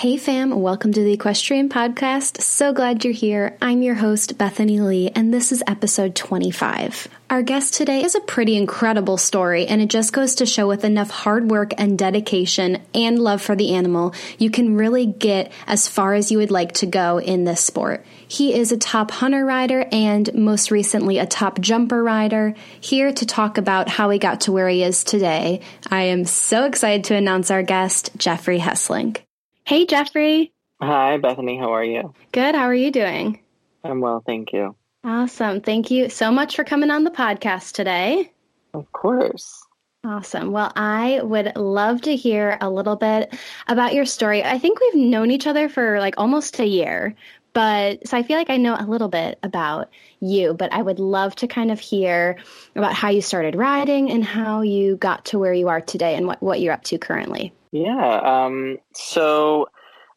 Hey fam, welcome to the Equestrian Podcast. So glad you're here. I'm your host, Bethany Lee, and this is episode 25. Our guest today is a pretty incredible story, and it just goes to show with enough hard work and dedication and love for the animal, you can really get as far as you would like to go in this sport. He is a top hunter rider and most recently a top jumper rider. Here to talk about how he got to where he is today, I am so excited to announce our guest, Geoffrey Hesslink. Hey, Geoffrey. Hi, Bethany. How are you? Good. How are you doing? I'm well, thank you. Awesome. Thank you so much for coming on the podcast today. Of course. Awesome. Well, I would love to hear a little bit about your story. I think we've known each other for like almost a year, but so I feel like I know a little bit about you, but I would love to kind of hear about how you started riding and how you got to where you are today and what, what you're up to currently. Yeah. Um, so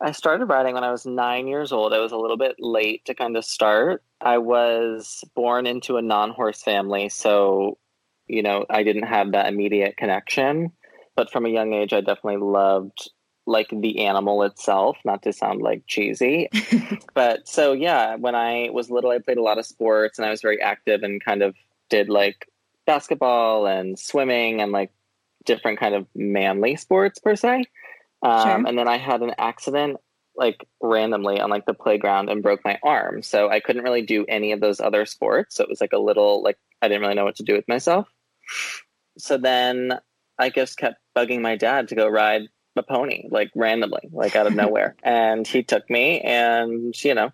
I started riding when I was nine years old. I was a little bit late to kind of start. I was born into a non horse family. So, you know, I didn't have that immediate connection. But from a young age, I definitely loved like the animal itself, not to sound like cheesy. but so, yeah, when I was little, I played a lot of sports and I was very active and kind of did like basketball and swimming and like different kind of manly sports per se. Um, sure. And then I had an accident like randomly on like the playground and broke my arm. So I couldn't really do any of those other sports. So it was like a little like I didn't really know what to do with myself. So then I just kept bugging my dad to go ride a pony like randomly, like out of nowhere. and he took me and you know,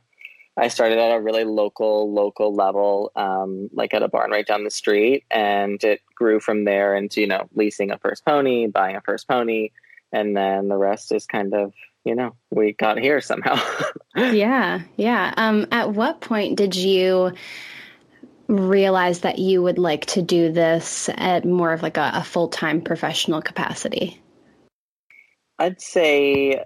I started at a really local, local level, um, like at a barn right down the street, and it grew from there into you know leasing a first pony, buying a first pony, and then the rest is kind of you know we got here somehow. yeah, yeah. Um, at what point did you? realize that you would like to do this at more of like a, a full-time professional capacity i'd say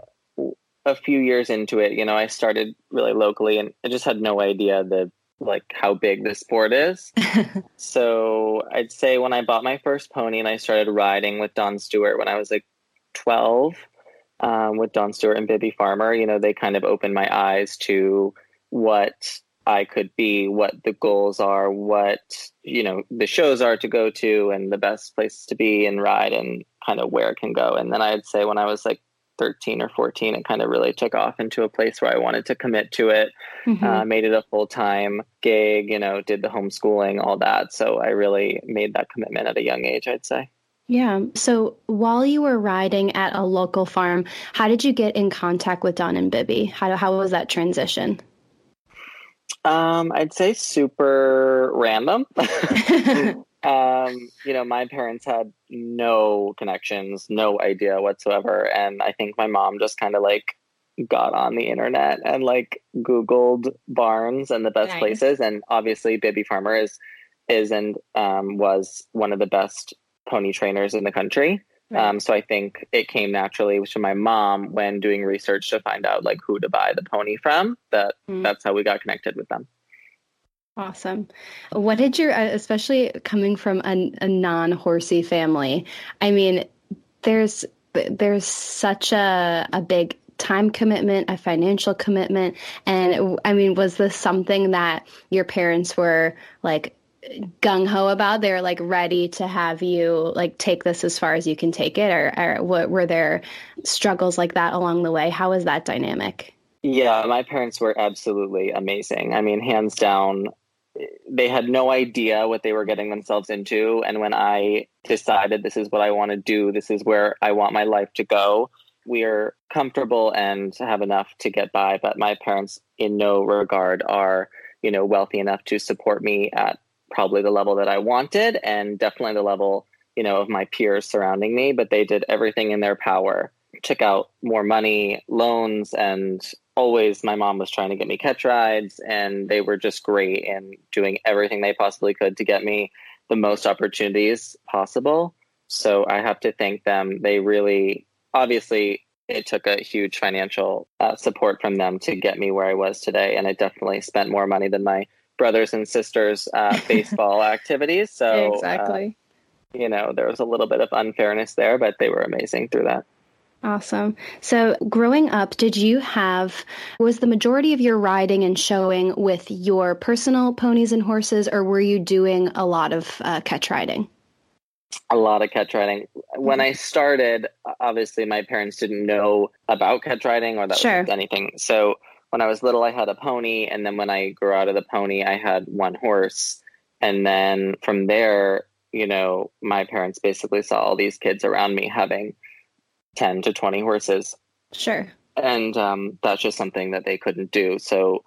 a few years into it, you know, I started really locally and I just had no idea the like how big the sport is. so I'd say when I bought my first pony and I started riding with Don Stewart when I was like 12 um, with Don Stewart and Bibby Farmer, you know, they kind of opened my eyes to what I could be, what the goals are, what, you know, the shows are to go to and the best places to be and ride and kind of where it can go. And then I'd say when I was like 13 or 14 it kind of really took off into a place where i wanted to commit to it mm-hmm. uh, made it a full-time gig you know did the homeschooling all that so i really made that commitment at a young age i'd say yeah. So while you were riding at a local farm, how did you get in contact with Don and Bibby? How, how was that transition? Um, I'd say super random. um, you know, my parents had no connections, no idea whatsoever. And I think my mom just kind of like got on the internet and like Googled barns and the best nice. places. And obviously Bibby Farmer is is and um, was one of the best pony trainers in the country. Right. Um, so I think it came naturally to my mom when doing research to find out like who to buy the pony from. That mm. that's how we got connected with them. Awesome. What did your, uh, especially coming from a, a non horsey family, I mean, there's there's such a a big time commitment, a financial commitment, and I mean, was this something that your parents were like gung ho about? They're like ready to have you like take this as far as you can take it, or, or what were there struggles like that along the way? How was that dynamic? Yeah, my parents were absolutely amazing. I mean, hands down, they had no idea what they were getting themselves into. And when I decided this is what I want to do, this is where I want my life to go, we are comfortable and have enough to get by. But my parents, in no regard, are you know wealthy enough to support me at probably the level that I wanted, and definitely the level you know of my peers surrounding me. But they did everything in their power, took out more money, loans, and always my mom was trying to get me catch rides and they were just great and doing everything they possibly could to get me the most opportunities possible. So I have to thank them. They really, obviously, it took a huge financial uh, support from them to get me where I was today. And I definitely spent more money than my brothers and sisters' uh, baseball activities. So, uh, exactly. Uh, you know, there was a little bit of unfairness there, but they were amazing through that. Awesome. So, growing up, did you have, was the majority of your riding and showing with your personal ponies and horses, or were you doing a lot of uh, catch riding? A lot of catch riding. When I started, obviously my parents didn't know about catch riding or that sure. was anything. So, when I was little, I had a pony. And then when I grew out of the pony, I had one horse. And then from there, you know, my parents basically saw all these kids around me having 10 to 20 horses. Sure. And um, that's just something that they couldn't do. So,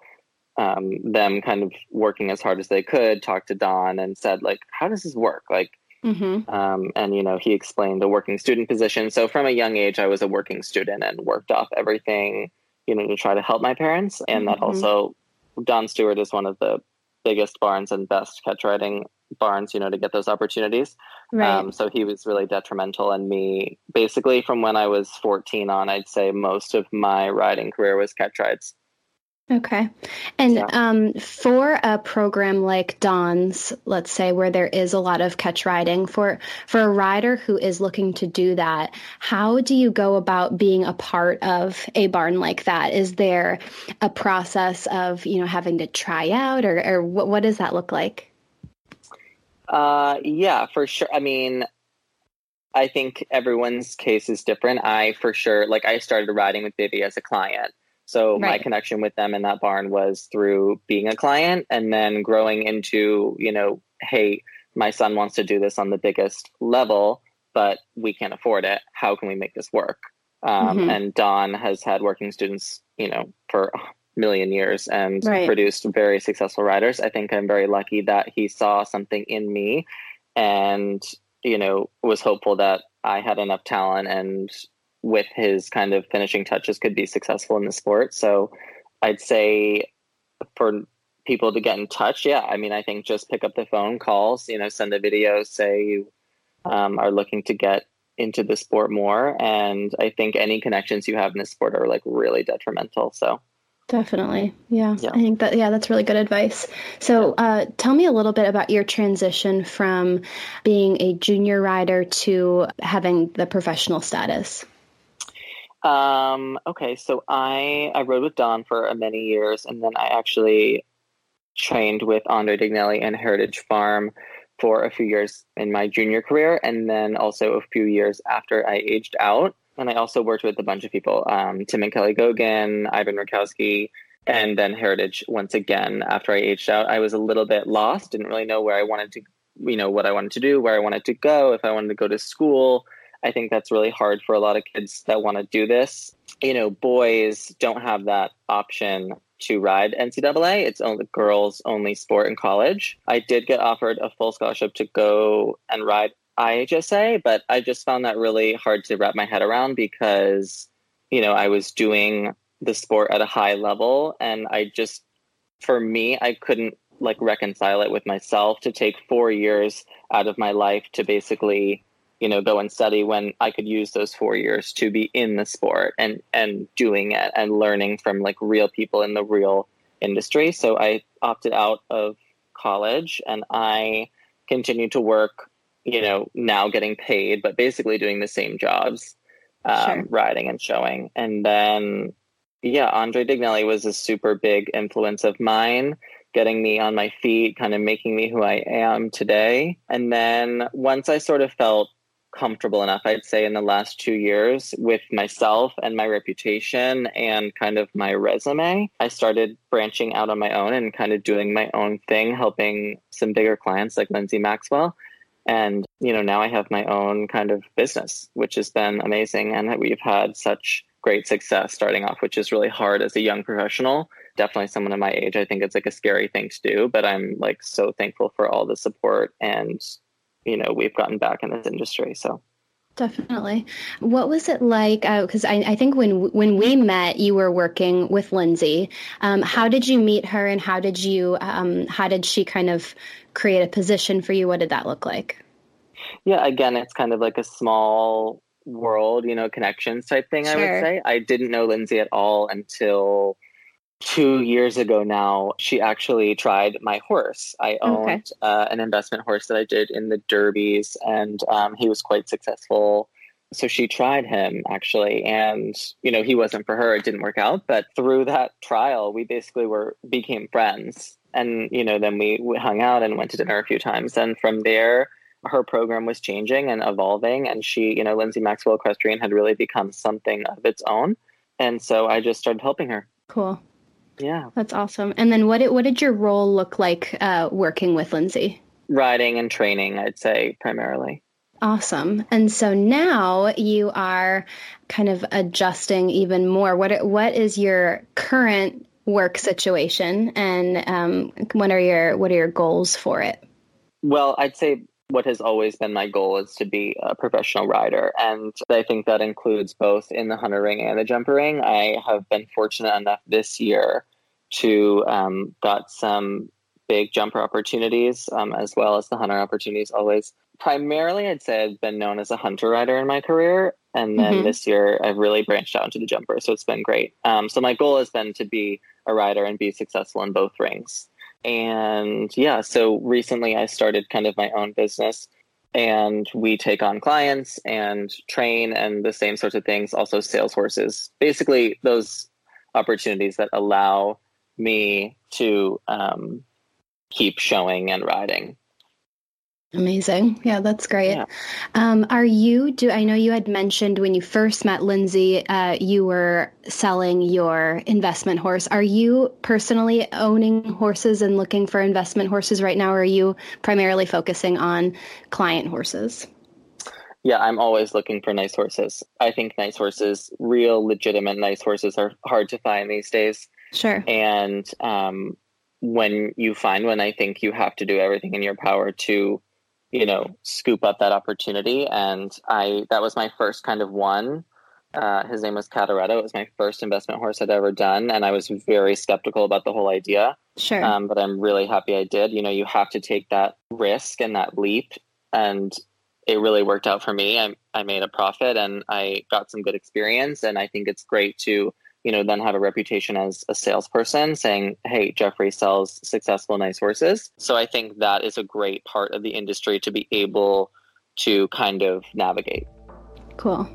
um, them kind of working as hard as they could, talked to Don and said, like, how does this work? Like, mm-hmm. um, and, you know, he explained the working student position. So, from a young age, I was a working student and worked off everything, you know, to try to help my parents. And mm-hmm. that also, Don Stewart is one of the biggest barns and best catch riding barns, you know, to get those opportunities. Right. Um, so he was really detrimental in me. Basically, from when I was 14 on, I'd say most of my riding career was catch rides. Okay. And yeah. um, for a program like Don's, let's say where there is a lot of catch riding, for for a rider who is looking to do that, how do you go about being a part of a barn like that? Is there a process of you know having to try out, or, or what, what does that look like? Uh, yeah, for sure. I mean, I think everyone's case is different. I for sure, like, I started riding with Bibby as a client. So right. my connection with them in that barn was through being a client and then growing into, you know, hey, my son wants to do this on the biggest level, but we can't afford it. How can we make this work? Um, mm-hmm. And Don has had working students, you know, for million years and right. produced very successful riders. I think I'm very lucky that he saw something in me and, you know, was hopeful that I had enough talent and with his kind of finishing touches could be successful in the sport. So I'd say for people to get in touch, yeah, I mean, I think just pick up the phone, calls, you know, send a video, say you um, are looking to get into the sport more. And I think any connections you have in the sport are like really detrimental. So Definitely. Yeah. yeah. I think that, yeah, that's really good advice. So, uh, tell me a little bit about your transition from being a junior rider to having the professional status. Um, okay. So I, I rode with Don for many years and then I actually trained with Andre Dignelli and Heritage Farm for a few years in my junior career and then also a few years after I aged out and I also worked with a bunch of people, um, Tim and Kelly Gogan, Ivan Rakowski, and then Heritage once again after I aged out. I was a little bit lost, didn't really know where I wanted to, you know, what I wanted to do, where I wanted to go, if I wanted to go to school. I think that's really hard for a lot of kids that want to do this. You know, boys don't have that option to ride NCAA. It's only girls only sport in college. I did get offered a full scholarship to go and ride IHSA, but I just found that really hard to wrap my head around because, you know, I was doing the sport at a high level and I just, for me, I couldn't like reconcile it with myself to take four years out of my life to basically, you know, go and study when I could use those four years to be in the sport and, and doing it and learning from like real people in the real industry. So I opted out of college and I continued to work you know, now getting paid, but basically doing the same jobs, um, sure. riding and showing. And then, yeah, Andre Dignelli was a super big influence of mine, getting me on my feet, kind of making me who I am today. And then once I sort of felt comfortable enough, I'd say, in the last two years with myself and my reputation and kind of my resume, I started branching out on my own and kind of doing my own thing, helping some bigger clients like Lindsay Maxwell. And, you know, now I have my own kind of business, which has been amazing. And we've had such great success starting off, which is really hard as a young professional. Definitely someone of my age, I think it's like a scary thing to do, but I'm like so thankful for all the support and, you know, we've gotten back in this industry. So Definitely. What was it like? Because uh, I, I, think when when we met, you were working with Lindsay. Um, how did you meet her, and how did you um, how did she kind of create a position for you? What did that look like? Yeah, again, it's kind of like a small world, you know, connections type thing. Sure. I would say I didn't know Lindsay at all until two years ago now, she actually tried my horse. I owned okay. uh, an investment horse that I did in the Derbies, and um, he was quite successful. So she tried him actually, and you know he wasn't for her. It didn't work out. But through that trial, we basically were became friends, and you know then we, we hung out and went to dinner a few times. And from there, her program was changing and evolving, and she, you know, Lindsay Maxwell Equestrian had really become something of its own. And so I just started helping her. Cool. Yeah, that's awesome. And then what did, what did your role look like uh, working with Lindsay? Riding and training, I'd say primarily. Awesome. And so now you are kind of adjusting even more. What what is your current work situation, and um, what are your what are your goals for it? Well, I'd say what has always been my goal is to be a professional rider. And I think that includes both in the hunter ring and the jumper ring. I have been fortunate enough this year to um, got some big jumper opportunities um, as well as the hunter opportunities always. Primarily, I'd say I've been known as a hunter rider in my career. And then mm-hmm. this year, I've really branched out into the jumper. So it's been great. Um, so my goal has been to be a rider and be successful in both rings. And yeah, so recently I started kind of my own business and we take on clients and train and the same sorts of things, also sales horses. Basically, those opportunities that allow me to um, keep showing and riding. Amazing. Yeah, that's great. Yeah. Um, are you, do I know you had mentioned when you first met Lindsay, uh, you were selling your investment horse. Are you personally owning horses and looking for investment horses right now, or are you primarily focusing on client horses? Yeah, I'm always looking for nice horses. I think nice horses, real legitimate nice horses, are hard to find these days. Sure. And um, when you find one, I think you have to do everything in your power to you know, scoop up that opportunity. And I, that was my first kind of one. Uh, his name was Cataretto. It was my first investment horse I'd ever done. And I was very skeptical about the whole idea. Sure. Um, but I'm really happy I did. You know, you have to take that risk and that leap. And it really worked out for me. I, I made a profit and I got some good experience. And I think it's great to you know, then have a reputation as a salesperson saying, hey, Geoffrey sells successful, nice horses. So I think that is a great part of the industry to be able to kind of navigate. Cool.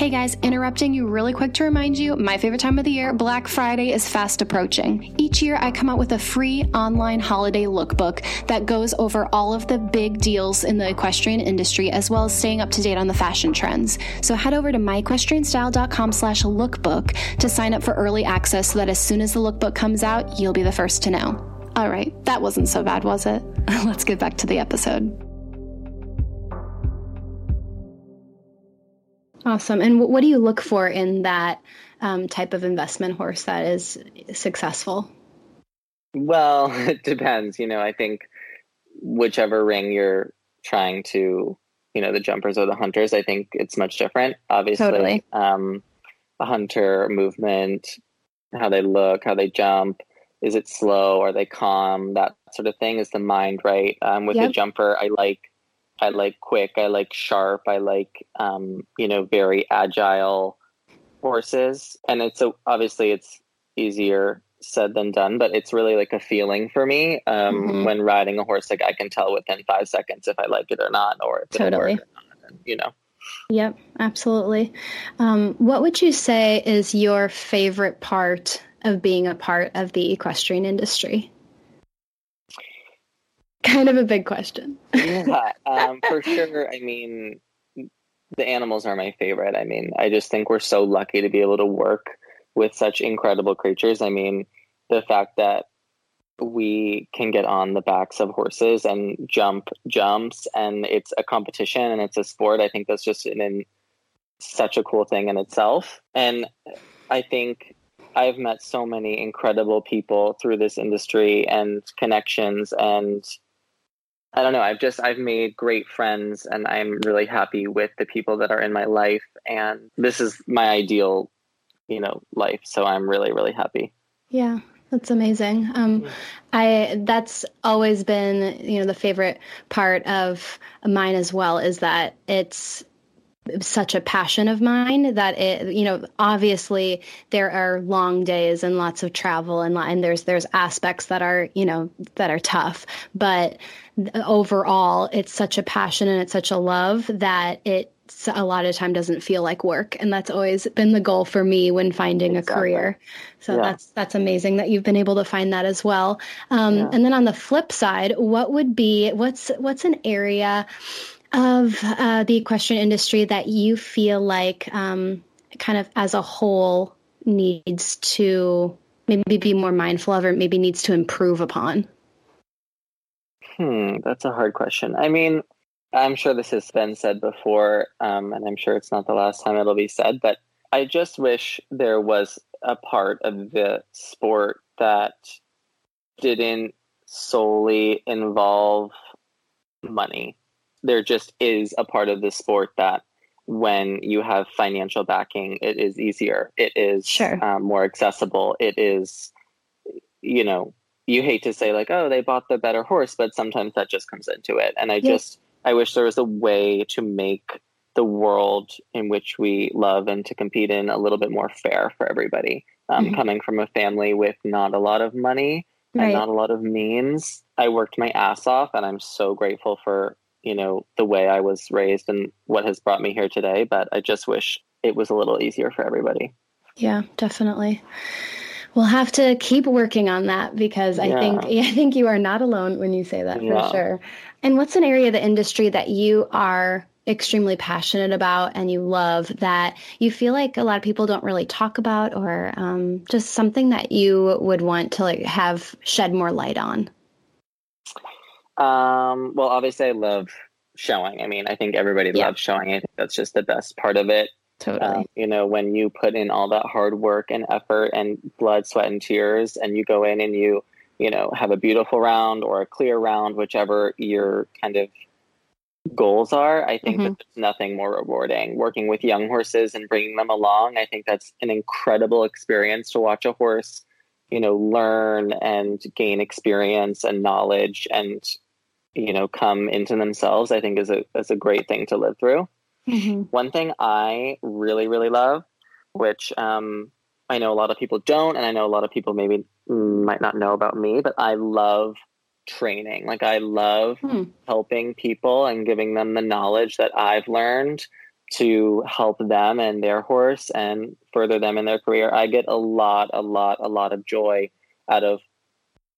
Hey guys, interrupting you really quick to remind you my favorite time of the year, Black Friday, is fast approaching. Each year, I come out with a free online holiday lookbook that goes over all of the big deals in the equestrian industry as well as staying up to date on the fashion trends. So head over to myequestrianstyle.com slash lookbook to sign up for early access so that as soon as the lookbook comes out, you'll be the first to know. All right, that wasn't so bad, was it? Let's get back to the episode. Awesome. And what do you look for in that um, type of investment horse that is successful? Well, it depends. You know, I think whichever ring you're trying to, you know, the jumpers or the hunters, I think it's much different. Obviously, totally. um, a hunter movement, how they look, how they jump, is it slow, are they calm, that sort of thing is the mind, right? Um, with yep. a jumper, I like I like quick. I like sharp. I like um, you know very agile horses, and it's a, obviously it's easier said than done, but it's really like a feeling for me um, mm-hmm. when riding a horse. Like I can tell within five seconds if I like it or not, or if totally. it not, you know. Yep, absolutely. Um, what would you say is your favorite part of being a part of the equestrian industry? Kind of a big question. yeah, um, for sure. I mean, the animals are my favorite. I mean, I just think we're so lucky to be able to work with such incredible creatures. I mean, the fact that we can get on the backs of horses and jump jumps and it's a competition and it's a sport. I think that's just an, an such a cool thing in itself. And I think I've met so many incredible people through this industry and connections and I don't know. I've just I've made great friends, and I'm really happy with the people that are in my life. And this is my ideal, you know, life. So I'm really really happy. Yeah, that's amazing. Um, I that's always been you know the favorite part of mine as well is that it's such a passion of mine that it you know obviously there are long days and lots of travel and and there's there's aspects that are you know that are tough but overall it's such a passion and it's such a love that it a lot of time doesn't feel like work and that's always been the goal for me when finding exactly. a career so yeah. that's that's amazing that you've been able to find that as well um, yeah. and then on the flip side what would be what's what's an area of uh, the equestrian industry that you feel like um, kind of as a whole needs to maybe be more mindful of or maybe needs to improve upon hmm that's a hard question i mean I'm sure this has been said before, um, and I'm sure it's not the last time it'll be said, but I just wish there was a part of the sport that didn't solely involve money. There just is a part of the sport that when you have financial backing, it is easier. It is sure. um, more accessible. It is, you know, you hate to say like, oh, they bought the better horse, but sometimes that just comes into it. And I yes. just, I wish there was a way to make the world in which we love and to compete in a little bit more fair for everybody. Um, mm-hmm. Coming from a family with not a lot of money right. and not a lot of means, I worked my ass off, and I'm so grateful for you know the way I was raised and what has brought me here today. But I just wish it was a little easier for everybody. Yeah, definitely. We'll have to keep working on that because I yeah. think I think you are not alone when you say that yeah. for sure. And what's an area of the industry that you are extremely passionate about and you love that you feel like a lot of people don't really talk about or um, just something that you would want to like have shed more light on um, well obviously i love showing i mean i think everybody yeah. loves showing i think that's just the best part of it totally um, you know when you put in all that hard work and effort and blood sweat and tears and you go in and you you know, have a beautiful round or a clear round, whichever your kind of goals are. I think mm-hmm. that there's nothing more rewarding. Working with young horses and bringing them along, I think that's an incredible experience to watch a horse, you know, learn and gain experience and knowledge and, you know, come into themselves. I think is a is a great thing to live through. Mm-hmm. One thing I really really love, which um, I know a lot of people don't, and I know a lot of people maybe might not know about me, but I love training. Like I love hmm. helping people and giving them the knowledge that I've learned to help them and their horse and further them in their career. I get a lot, a lot, a lot of joy out of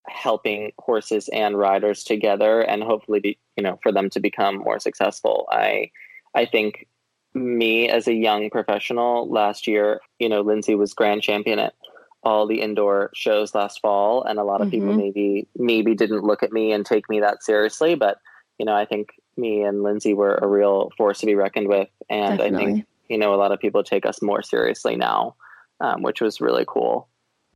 helping horses and riders together and hopefully be, you know for them to become more successful. I I think me as a young professional last year, you know, Lindsay was grand champion at all the indoor shows last fall and a lot of mm-hmm. people maybe maybe didn't look at me and take me that seriously but you know i think me and lindsay were a real force to be reckoned with and Definitely. i think you know a lot of people take us more seriously now um, which was really cool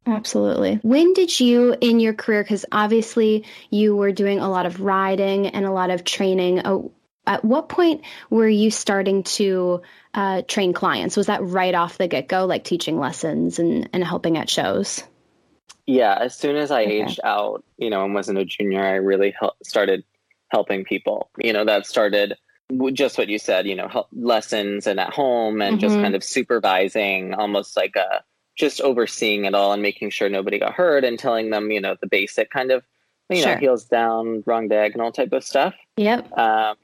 Absolutely. When did you in your career, because obviously you were doing a lot of riding and a lot of training, uh, at what point were you starting to uh, train clients? Was that right off the get go, like teaching lessons and, and helping at shows? Yeah, as soon as I okay. aged out, you know, and wasn't a junior, I really hel- started helping people. You know, that started just what you said, you know, help, lessons and at home and mm-hmm. just kind of supervising, almost like a just overseeing it all and making sure nobody got hurt and telling them, you know, the basic kind of, you sure. know, heels down, wrong diagonal type of stuff. Yep. Um,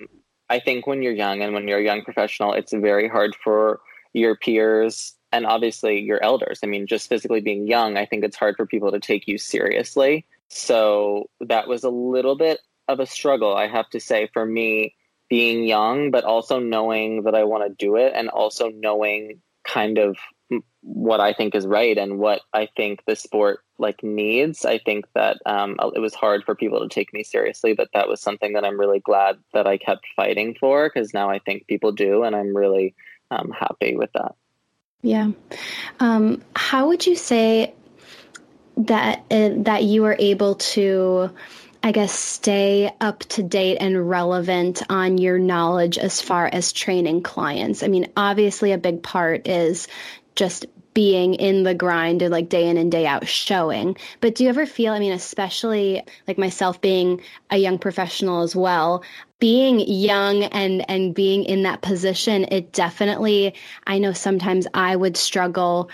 I think when you're young and when you're a young professional, it's very hard for your peers and obviously your elders. I mean, just physically being young, I think it's hard for people to take you seriously. So that was a little bit of a struggle, I have to say, for me being young, but also knowing that I want to do it and also knowing kind of what I think is right and what I think the sport like needs. I think that um, it was hard for people to take me seriously, but that was something that I'm really glad that I kept fighting for because now I think people do, and I'm really um, happy with that. Yeah. Um, how would you say that uh, that you were able to I guess, stay up to date and relevant on your knowledge as far as training clients? I mean, obviously, a big part is just being in the grind and like day in and day out showing. But do you ever feel, I mean, especially like myself being a young professional as well, being young and and being in that position, it definitely I know sometimes I would struggle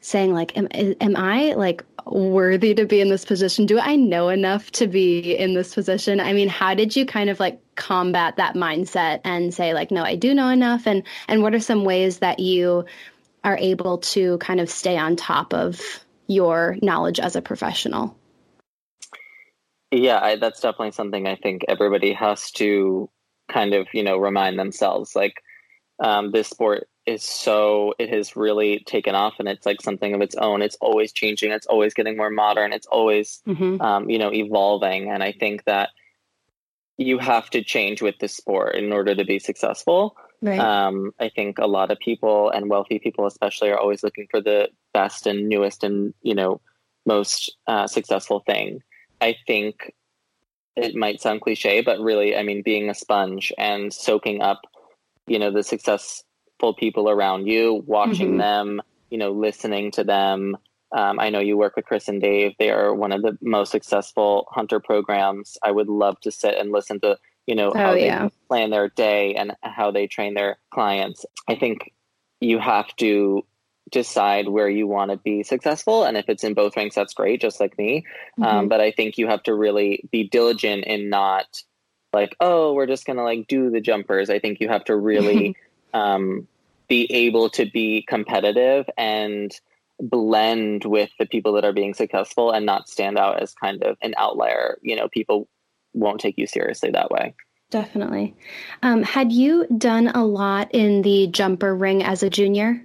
saying like am, am I like worthy to be in this position? Do I know enough to be in this position? I mean, how did you kind of like combat that mindset and say like no, I do know enough and and what are some ways that you are able to kind of stay on top of your knowledge as a professional? Yeah, I, that's definitely something I think everybody has to kind of, you know, remind themselves. Like, um, this sport is so, it has really taken off and it's like something of its own. It's always changing, it's always getting more modern, it's always, mm-hmm. um, you know, evolving. And I think that you have to change with the sport in order to be successful. Right. Um, I think a lot of people and wealthy people, especially, are always looking for the best and newest and you know most uh, successful thing. I think it might sound cliche, but really, I mean, being a sponge and soaking up, you know, the successful people around you, watching mm-hmm. them, you know, listening to them. Um, I know you work with Chris and Dave. They are one of the most successful hunter programs. I would love to sit and listen to you know, oh, how yeah. they plan their day and how they train their clients. I think you have to decide where you want to be successful. And if it's in both ranks, that's great, just like me. Um, mm-hmm. Um, but I think you have to really be diligent in not like, oh, we're just going to like do the jumpers. I think you have to really um, be able to be competitive and blend with the people that are being successful and not stand out as kind of an outlier. You know, people won't take you seriously that way. Definitely. Um, had you done a lot in the jumper ring as a junior?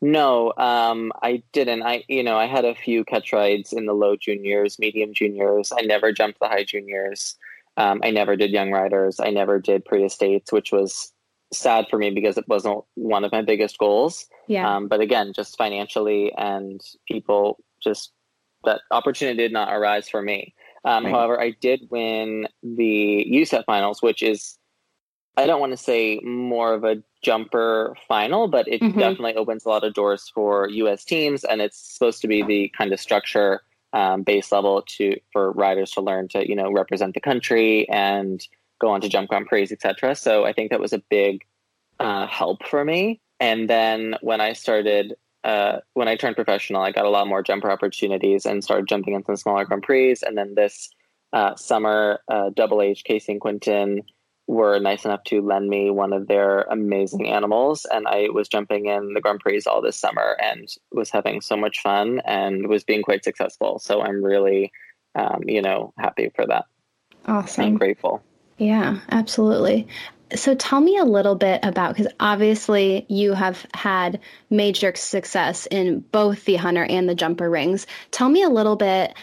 No, um, I didn't. I, you know, I had a few catch rides in the low juniors, medium juniors. I never jumped the high juniors. Um, I never did young riders. I never did Prix des States, which was sad for me because it wasn't one of my biggest goals. Yeah. Um, but again, just financially and people, just that opportunity did not arise for me. Um. However, I did win the USAT finals, which is, I don't want to say more of a jumper final, but it mm-hmm. definitely opens a lot of doors for US teams. And it's supposed to be the kind of structure um, base level to for riders to learn to, you know, represent the country and go on to jump Grand Prix, etc. So I think that was a big uh, help for me. And then when I started uh, when I turned professional, I got a lot more jumper opportunities and started jumping in some smaller Grand Prix. And then this uh, summer, uh, Double H, Casey and Quentin were nice enough to lend me one of their amazing animals. And I was jumping in the Grand Prix all this summer and was having so much fun and was being quite successful. So I'm really, um, you know, happy for that. Awesome. I'm grateful. Yeah, absolutely. So tell me a little bit about because obviously you have had major success in both the hunter and the jumper rings. Tell me a little bit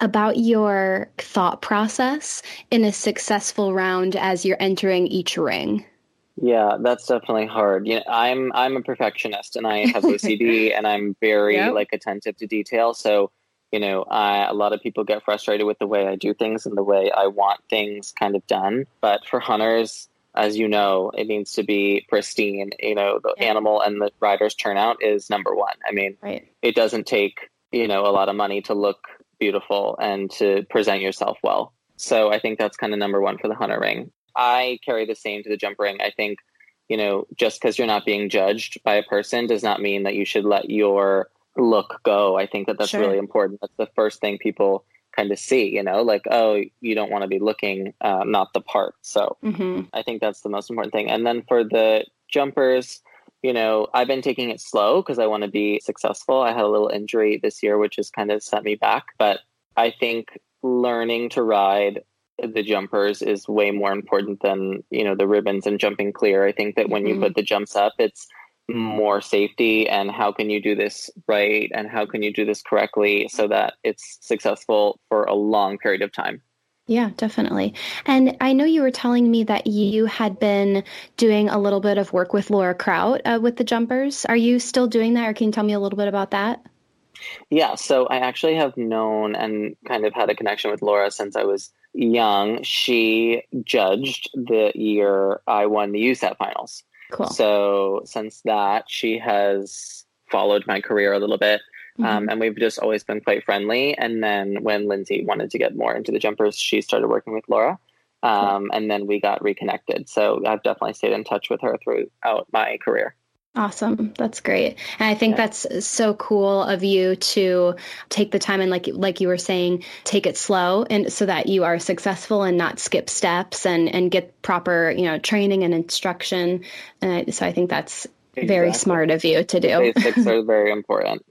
about your thought process in a successful round as you're entering each ring. Yeah, that's definitely hard. You know, I'm I'm a perfectionist and I have OCD and I'm very yep. like attentive to detail. So, you know, I, a lot of people get frustrated with the way I do things and the way I want things kind of done. But for hunters, as you know, it needs to be pristine. You know, the yeah. animal and the rider's turnout is number one. I mean, right. it doesn't take, you know, a lot of money to look beautiful and to present yourself well. So I think that's kind of number one for the hunter ring. I carry the same to the jump ring. I think, you know, just because you're not being judged by a person does not mean that you should let your look go. I think that that's sure. really important. That's the first thing people kind of see, you know, like, oh, you don't want to be looking uh, not the part. So mm-hmm. I think that's the most important thing. And then for the jumpers, you know, I've been taking it slow because I want to be successful. I had a little injury this year, which has kind of set me back. But I think learning to ride the jumpers is way more important than, you know, the ribbons and jumping clear. I think that when mm-hmm. you put the jumps up, it's more safety and how can you do this right and how can you do this correctly so that it's successful for a long period of time. Yeah, definitely. And I know you were telling me that you had been doing a little bit of work with Laura Kraut uh, with the jumpers. Are you still doing that, or can you tell me a little bit about that? Yeah, so I actually have known and kind of had a connection with Laura since I was young. She judged the year I won the USAT finals. Cool. So since that, she has followed my career a little bit. Um, mm-hmm. Um, and we've just always been quite friendly. And then when Lindsay wanted to get more into the jumpers, she started working with Laura. Um, and then we got reconnected. So I've definitely stayed in touch with her throughout my career. Awesome. That's great. And I think yeah. that's so cool of you to take the time and like like you were saying, take it slow and so that you are successful and not skip steps and and get proper, you know, training and instruction. And so I think that's exactly. very smart of you to do. Basics are very important.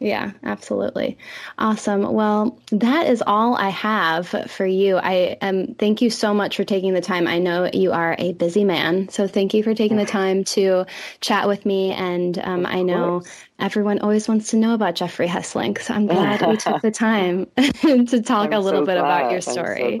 Yeah, absolutely. Awesome. Well, that is all I have for you. I um thank you so much for taking the time. I know you are a busy man, so thank you for taking the time to chat with me. And um, I know everyone always wants to know about Geoffrey Hesslink, so I'm glad we took the time to talk I'm a little so bit glad. about your story.